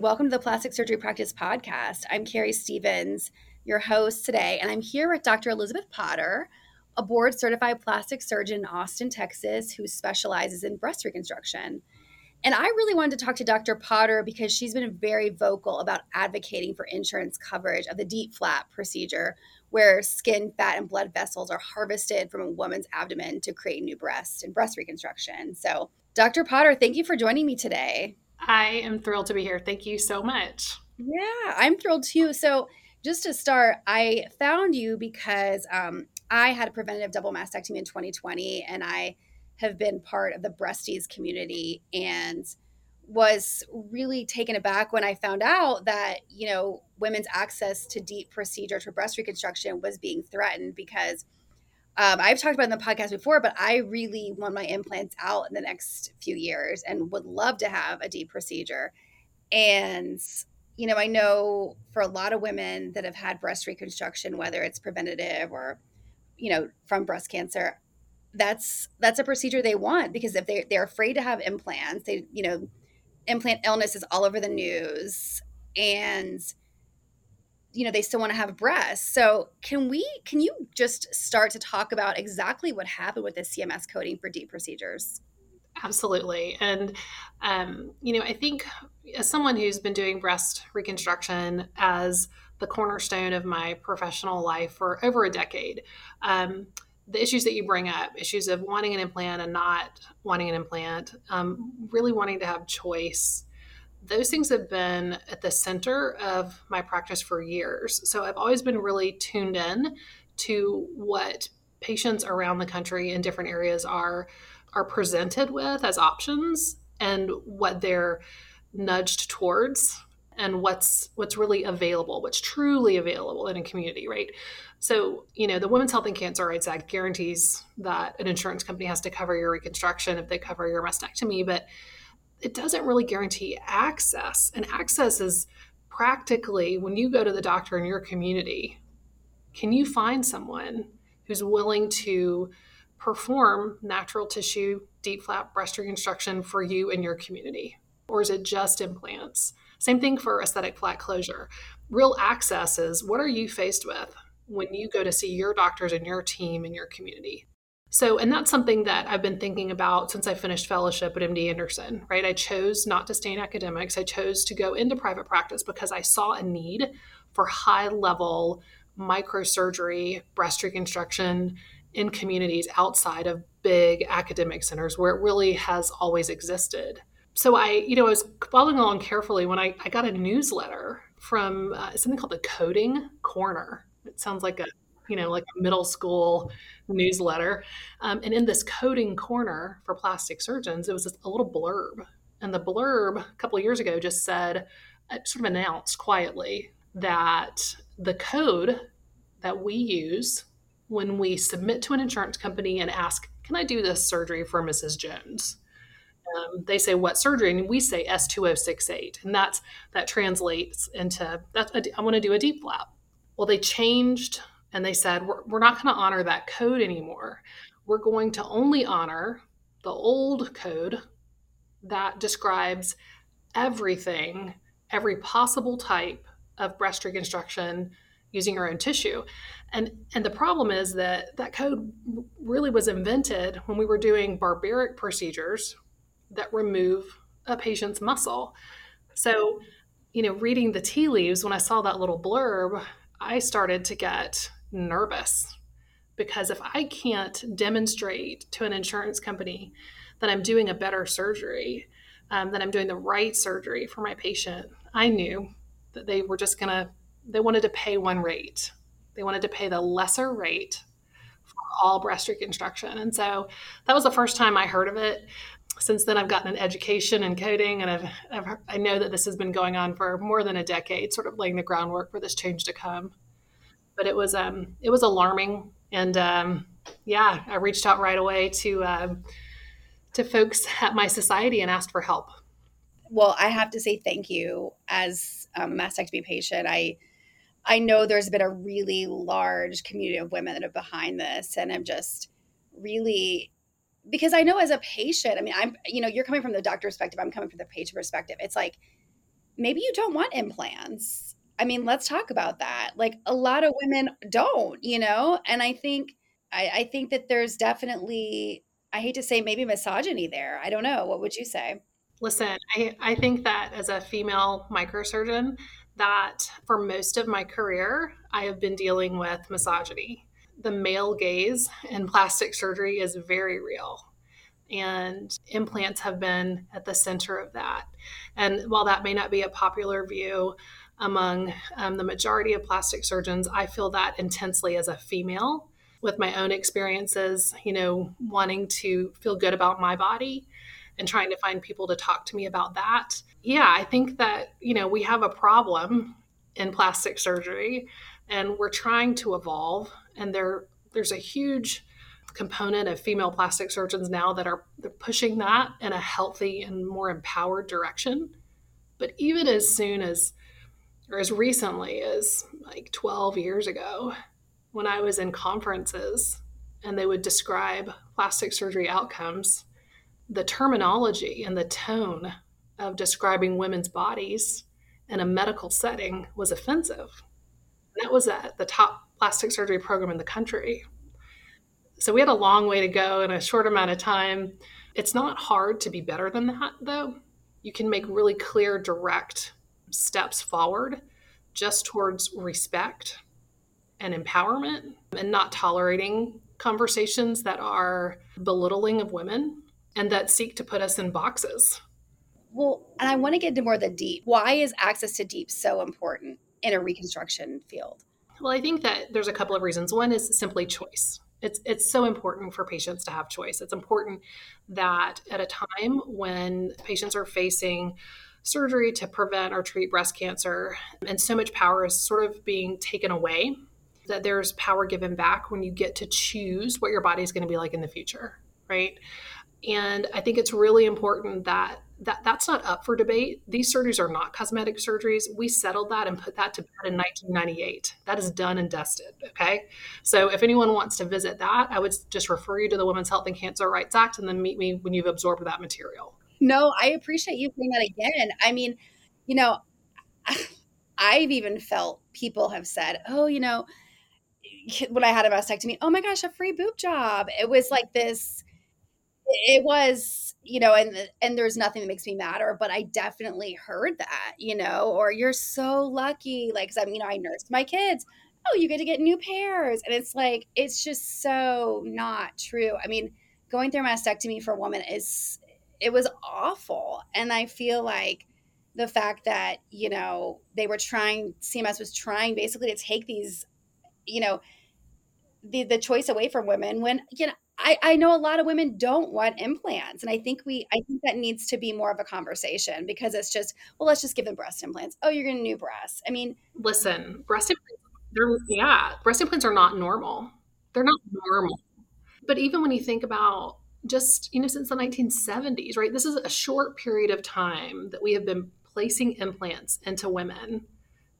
Welcome to the Plastic Surgery Practice Podcast. I'm Carrie Stevens, your host today, and I'm here with Dr. Elisabeth Potter, a board certified plastic surgeon in Austin, Texas, who specializes in breast reconstruction. And I really wanted to talk to Dr. Potter because she's been very vocal about advocating for insurance coverage of the DIEP flap procedure, where skin, fat, and blood vessels are harvested from a woman's abdomen to create new breasts and breast reconstruction. So, Dr. Potter, thank you for joining me today. I am thrilled to be here. Thank you so much. Yeah, I'm thrilled too. So, just to start, I found you because um, I had a preventative double mastectomy in 2020, and I have been part of the breasties community and was really taken aback when I found out that, you know, women's access to DIEP procedure for breast reconstruction was being threatened because um, I've talked about in the podcast before, but I really want my implants out in the next few years and would love to have a DIEP procedure. And, you know, I know for a lot of women that have had breast reconstruction, whether it's preventative or, you know, from breast cancer, that's that's a procedure they want because if they they're afraid to have implants, they you know, implant illness is all over the news, and you know they still want to have breasts. So can we can you just start to talk about exactly what happened with the CMS coding for DIEP procedures? Absolutely, and um, you know I think as someone who's been doing breast reconstruction as the cornerstone of my professional life for over a decade. Um, the issues that you bring up issues of wanting an implant and not wanting an implant um, really wanting to have choice those things have been at the center of my practice for years. So i've always been really tuned in to what patients around the country in different areas are are presented with as options and what they're nudged towards and what's what's really available what's truly available in a community right? So you know the women's health and cancer rights act guarantees that an insurance company has to cover your reconstruction if they cover your mastectomy but it doesn't really guarantee access and access is practically when you go to the doctor in your community can you find someone who's willing to perform natural tissue DIEP flap breast reconstruction for you in your community or is it just implants same thing for aesthetic flat closure. Real access is what are you faced with when you go to see your doctors and your team in your community? So, and that's something that I've been thinking about since I finished fellowship at MD Anderson, right? I chose not to stay in academics. I chose to go into private practice because I saw a need for high level microsurgery, breast reconstruction in communities outside of big academic centers where it really has always existed so I, you know, I was following along carefully when I, I got a newsletter from uh, something called the Coding Corner. It sounds like a, you know, like a middle school newsletter. Um, and in this Coding Corner for plastic surgeons, it was just a little blurb. And the blurb a couple of years ago just said, uh, sort of announced quietly that the code that we use when we submit to an insurance company and ask, can I do this surgery for Mrs. Jones? um, they say what surgery and we say s2068 and that's that translates into that's I want to do a DIEP flap well they changed and they said we're, we're not going to honor that code anymore we're going to only honor the old code that describes everything every possible type of breast reconstruction using our own tissue and and the problem is that that code really was invented when we were doing barbaric procedures that remove a patient's muscle. So, you know, reading the tea leaves, when I saw that little blurb, I started to get nervous because if I can't demonstrate to an insurance company that I'm doing a better surgery, um, that I'm doing the right surgery for my patient, I knew that they were just gonna, they wanted to pay one rate. They wanted to pay the lesser rate for all breast reconstruction. And so that was the first time I heard of it since then, I've gotten an education in coding, and I've, I've, i know that this has been going on for more than a decade, sort of laying the groundwork for this change to come. But it was um, it was alarming, and um, yeah, I reached out right away to uh, to folks at my society and asked for help. Well, I have to say thank you as a mastectomy patient. I I know there's been a really large community of women that are behind this, and I'm just really because I know as a patient, I mean, I'm, you know, you're coming from the doctor perspective, I'm coming from the patient perspective. It's like, maybe you don't want implants. I mean, let's talk about that. Like a lot of women don't, you know? And I think I, I think that there's definitely I hate to say maybe misogyny there. I don't know. What would you say? Listen, I, I think that as a female microsurgeon, that for most of my career, I have been dealing with misogyny. The male gaze in plastic surgery is very real and implants have been at the center of that. And while that may not be a popular view among um, the majority of plastic surgeons, I feel that intensely as a female with my own experiences, you know, wanting to feel good about my body and trying to find people to talk to me about that. Yeah, I think that, you know, we have a problem in plastic surgery and we're trying to evolve and there there's a huge component of female plastic surgeons now that are they're pushing that in a healthy and more empowered direction. But even as soon as or as recently as like 12 years ago, when I was in conferences and they would describe plastic surgery outcomes, the terminology and the tone of describing women's bodies in a medical setting was offensive. And that was at the top plastic surgery program in the country. So we had a long way to go in a short amount of time. It's not hard to be better than that, though. You can make really clear, direct steps forward just towards respect and empowerment and not tolerating conversations that are belittling of women and that seek to put us in boxes. Well, and I want to get into more of the DIEP. Why is access to DIEP so important in a reconstruction field? Well, I think that there's a couple of reasons. One is simply choice. It's, it's so important for patients to have choice. It's important that at a time when patients are facing surgery to prevent or treat breast cancer, and so much power is sort of being taken away, that there's power given back when you get to choose what your body is going to be like in the future, right? And I think it's really important that that that's not up for debate. These surgeries are not cosmetic surgeries. We settled that and put that to bed in 1998. That is done and dusted. Okay. So if anyone wants to visit that, I would just refer you to the Women's Health and Cancer Rights Act and then meet me when you've absorbed that material. No, I appreciate you saying that again. I mean, you know, I've even felt people have said, oh, you know, when I had a mastectomy, oh my gosh, a free boob job. It was like this it was you know and and there's nothing that makes me madder but i definitely heard that you know or you're so lucky like cause i'm you know i nursed my kids oh you get to get new pairs and it's like it's just so not true i mean going through mastectomy for a woman is it was awful and i feel like the fact that you know they were trying cms was trying basically to take these you know the the choice away from women when you know I, I know a lot of women don't want implants. And I think we I think that needs to be more of a conversation because it's just, well, let's just give them breast implants. Oh, you're getting new breasts. I mean listen, breast implants they're yeah, breast implants are not normal. They're not normal. But even when you think about just, you know, since the 1970s, right? This is a short period of time that we have been placing implants into women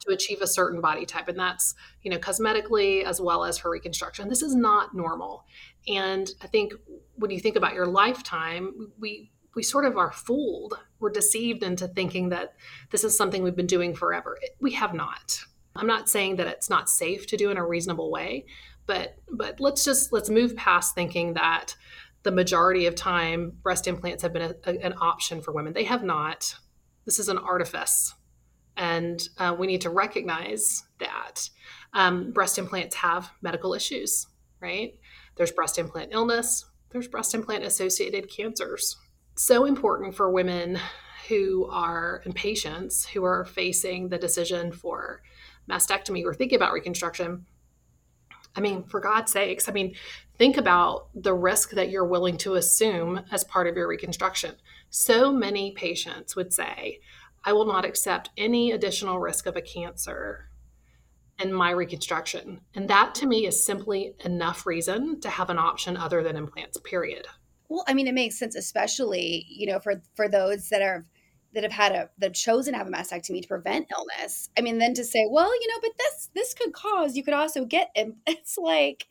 to achieve a certain body type and that's you know cosmetically as well as for reconstruction. This is not normal. And i think when you think about your lifetime we we sort of are fooled. We're deceived into thinking that this is something we've been doing forever. We have not. I'm not saying that it's not safe to do in a reasonable way but but let's just let's move past thinking that the majority of time breast implants have been a, a, an option for women they have not this is an artifice and uh, we need to recognize that um, breast implants have medical issues, right? There's breast implant illness, there's breast implant associated cancers. So important for women who are and patients who are facing the decision for mastectomy or thinking about reconstruction. I mean, for God's sakes, I mean, think about the risk that you're willing to assume as part of your reconstruction. So many patients would say, I will not accept any additional risk of a cancer in my reconstruction. And that to me is simply enough reason to have an option other than implants, period. Well, I mean, it makes sense, especially, you know, for for those that are that have had a that have chosen to have a mastectomy to prevent illness. I mean, then to say, well, you know, but this this could cause you could also get it's like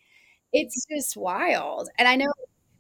it's just wild. And I know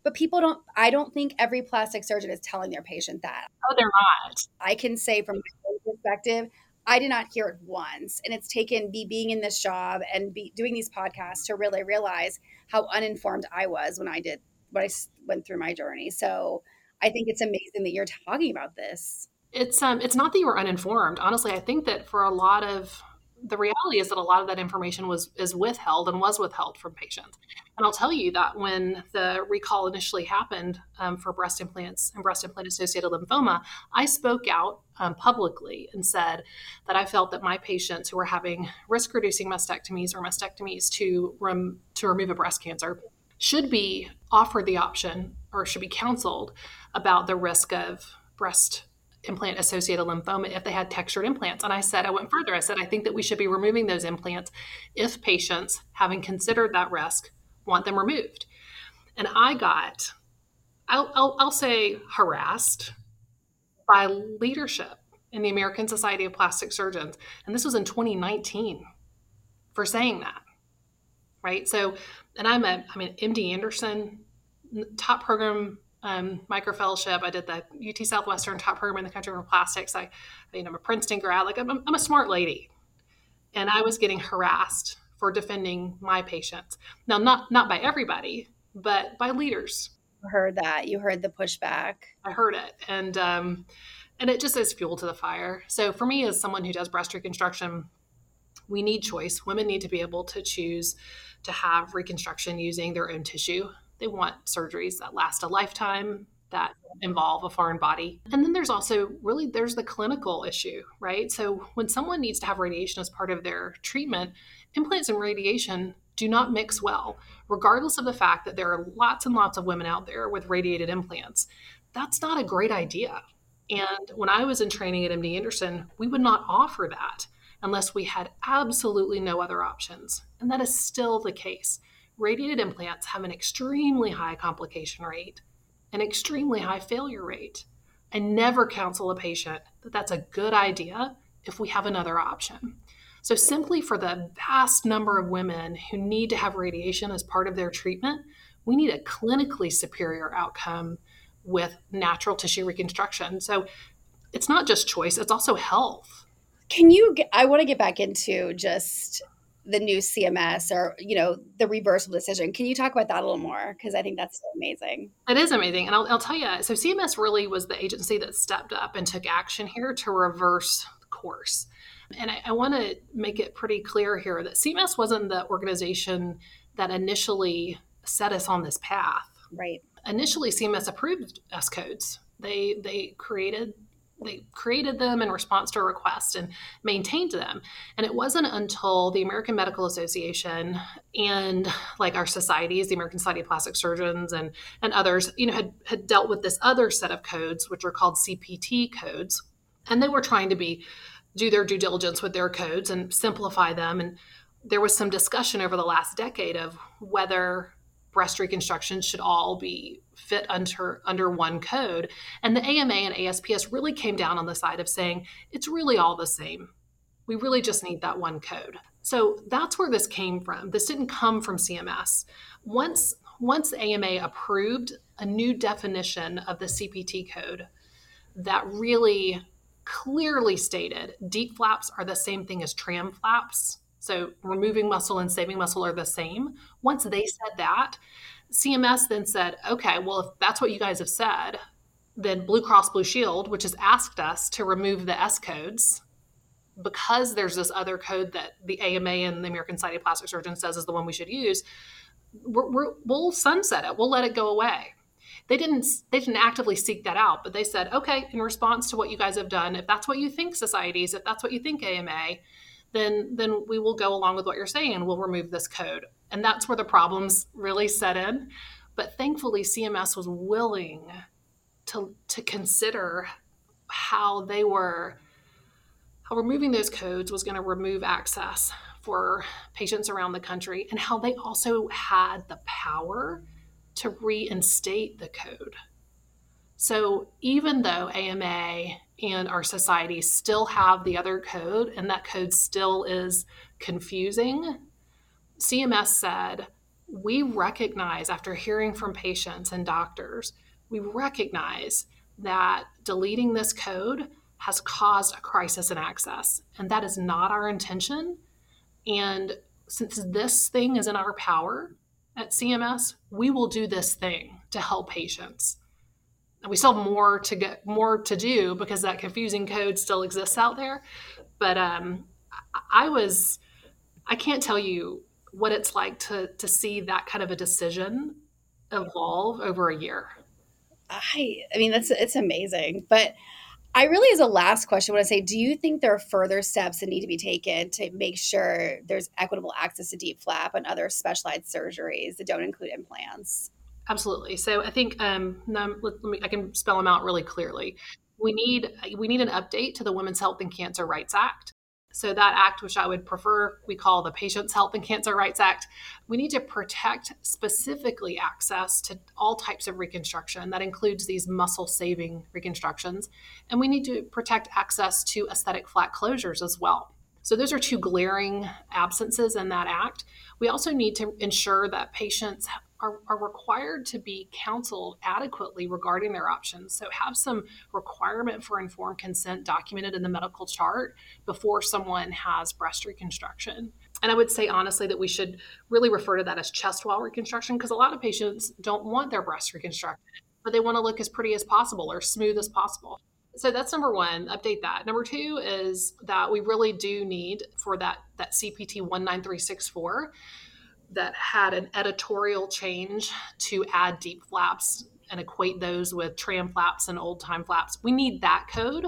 but people don't i don't think every plastic surgeon is telling their patient that. Oh they're not. I can say from my perspective i did not hear it once. And it's taken me being in this job and be doing these podcasts to really realize how uninformed i was when i did when i went through my journey. So i think it's amazing that you're talking about this it's um it's not that you were uninformed honestly i think that for a lot of the reality is that a lot of that information was is withheld and was withheld from patients. And I'll tell you that when the recall initially happened um, for breast implants and breast implant associated lymphoma, I spoke out um, publicly and said that I felt that my patients who were having risk reducing mastectomies or mastectomies to rem- to remove a breast cancer should be offered the option or should be counseled about the risk of breast implant associated lymphoma if they had textured implants. And I said, I went further. I said, I think that we should be removing those implants if patients, having considered that risk, want them removed. And I got, I'll, I'll, I'll say, harassed by leadership in the American Society of Plastic Surgeons. And this was in 2019 for saying that. Right. So, and I'm a, I'm an MD Anderson top program um, micro fellowship. I did the UT Southwestern top program in the country for plastics. I, you know, I'm a Princeton grad. Like I'm, I'm a smart lady, and I was getting harassed for defending my patients. Now, not not by everybody, but by leaders. You heard that. You heard the pushback. I heard it, and um, and it just is fuel to the fire. So for me, as someone who does breast reconstruction, we need choice. Women need to be able to choose to have reconstruction using their own tissue they want surgeries that last a lifetime that involve a foreign body. And then there's also really there's the clinical issue, right? So when someone needs to have radiation as part of their treatment, implants and radiation do not mix well, regardless of the fact that there are lots and lots of women out there with radiated implants. That's not a great idea. And when I was in training at MD Anderson, we would not offer that unless we had absolutely no other options. And that is still the case radiated implants have an extremely high complication rate, an extremely high failure rate. I never counsel a patient that that's a good idea if we have another option. So, simply for the vast number of women who need to have radiation as part of their treatment, we need a clinically superior outcome with natural tissue reconstruction. So, it's not just choice, it's also health. Can you? I want to get back into just the new CMS or you know the reversible decision. Can you talk about that a little more? Because I think that's so amazing. It is amazing, and I'll, I'll, tell you. So CMS really was the agency that stepped up and took action here to reverse course. And I, I want to make it pretty clear here that CMS wasn't the organization that initially set us on this path. Right. Initially, CMS approved S codes. They they created they created them in response to a request and maintained them. And it wasn't until the American Medical Association and like our societies, the American Society of Plastic Surgeons and, and others, you know, had, had dealt with this other set of codes, which are called CPT codes. And they were trying to be do their due diligence with their codes and simplify them. And there was some discussion over the last decade of whether breast reconstruction should all be fit under under one code. And the AMA and ASPS really came down on the side of saying it's really all the same. We really just need that one code. So that's where this came from. This didn't come from CMS once once AMA approved a new definition of the CPT code that really clearly stated DIEP flaps are the same thing as TRAM flaps so removing muscle and saving muscle are the same. Once they said that, CMS then said, okay, well, if that's what you guys have said, then Blue Cross Blue Shield, which has asked us to remove the S codes because there's this other code that the AMA and the American Society of Plastic Surgeons says is the one we should use, we will sunset it. We'll let it go away. They didn't. They didn't actively seek that out, but they said, okay, in response to what you guys have done, if that's what you think societies, if that's what you think AMA, then then we will go along with what you're saying and we'll remove this code. And that's where the problems really set in. But thankfully CMS was willing to to consider how they were how removing those codes was going to remove access for patients around the country and how they also had the power to reinstate the code. So even though AMA and our society still have the other code and that code still is confusing, CMS said we recognize after hearing from patients and doctors, we recognize that deleting this code has caused a crisis in access. And that is not our intention. And since this thing is in our power at CMS, we will do this thing to help patients. We still have more to get more to do because that confusing code still exists out there. But um, I was, I can't tell you what it's like to to see that kind of a decision evolve over a year. I, I mean, that's it's amazing, but I really, as a last question, want to say, do you think there are further steps that need to be taken to make sure there's equitable access to DIEP flap and other specialized surgeries that don't include implants? Absolutely. So I think um, let, let me, I can spell them out really clearly. We need we need an update to the Women's Health and Cancer Rights Act. So, that act, which I would prefer, we call the Patients' Health and Cancer Rights Act, we need to protect specifically access to all types of reconstruction. That includes these muscle saving reconstructions. And we need to protect access to aesthetic flat closures as well. So, those are two glaring absences in that act. We also need to ensure that patients are, are required to be counseled adequately regarding their options. So, have some requirement for informed consent documented in the medical chart before someone has breast reconstruction. And I would say honestly that we should really refer to that as chest wall reconstruction because a lot of patients don't want their breast reconstructed, but they want to look as pretty as possible or smooth as possible. So that's number one, update that. Number two is that we really do need for that, that CPT 19364 that had an editorial change to add DIEP flaps and equate those with TRAM flaps and old time flaps. We need that code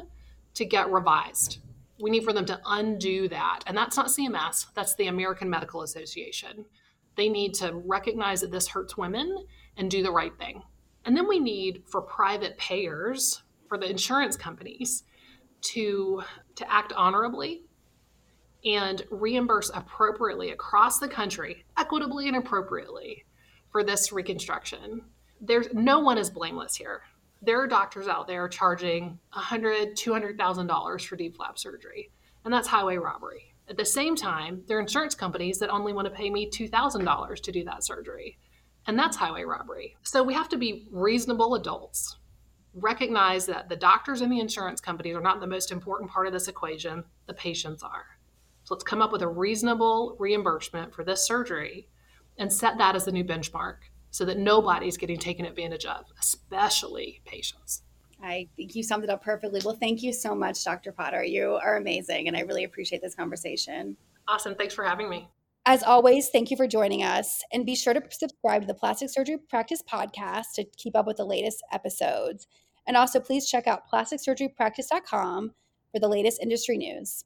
to get revised. We need for them to undo that. And that's not CMS, that's the American Medical Association. They need to recognize that this hurts women and do the right thing. And then we need for private payers, for the insurance companies, to, to act honorably and reimburse appropriately across the country, equitably and appropriately for this reconstruction. There's no one is blameless here. There are doctors out there charging $100,000, $200,000 for DIEP flap surgery, and that's highway robbery. At the same time, there are insurance companies that only want to pay me $2,000 to do that surgery, and that's highway robbery. So we have to be reasonable adults. Recognize that the doctors and the insurance companies are not the most important part of this equation, the patients are. So let's come up with a reasonable reimbursement for this surgery and set that as the new benchmark so that nobody's getting taken advantage of, especially patients. I think you summed it up perfectly. Well, thank you so much, Dr. Potter. You are amazing, and I really appreciate this conversation. Awesome. Thanks for having me. As always, thank you for joining us. And be sure to subscribe to the Plastic Surgery Practice Podcast to keep up with the latest episodes. And also, please check out plasticsurgerypractice.com for the latest industry news.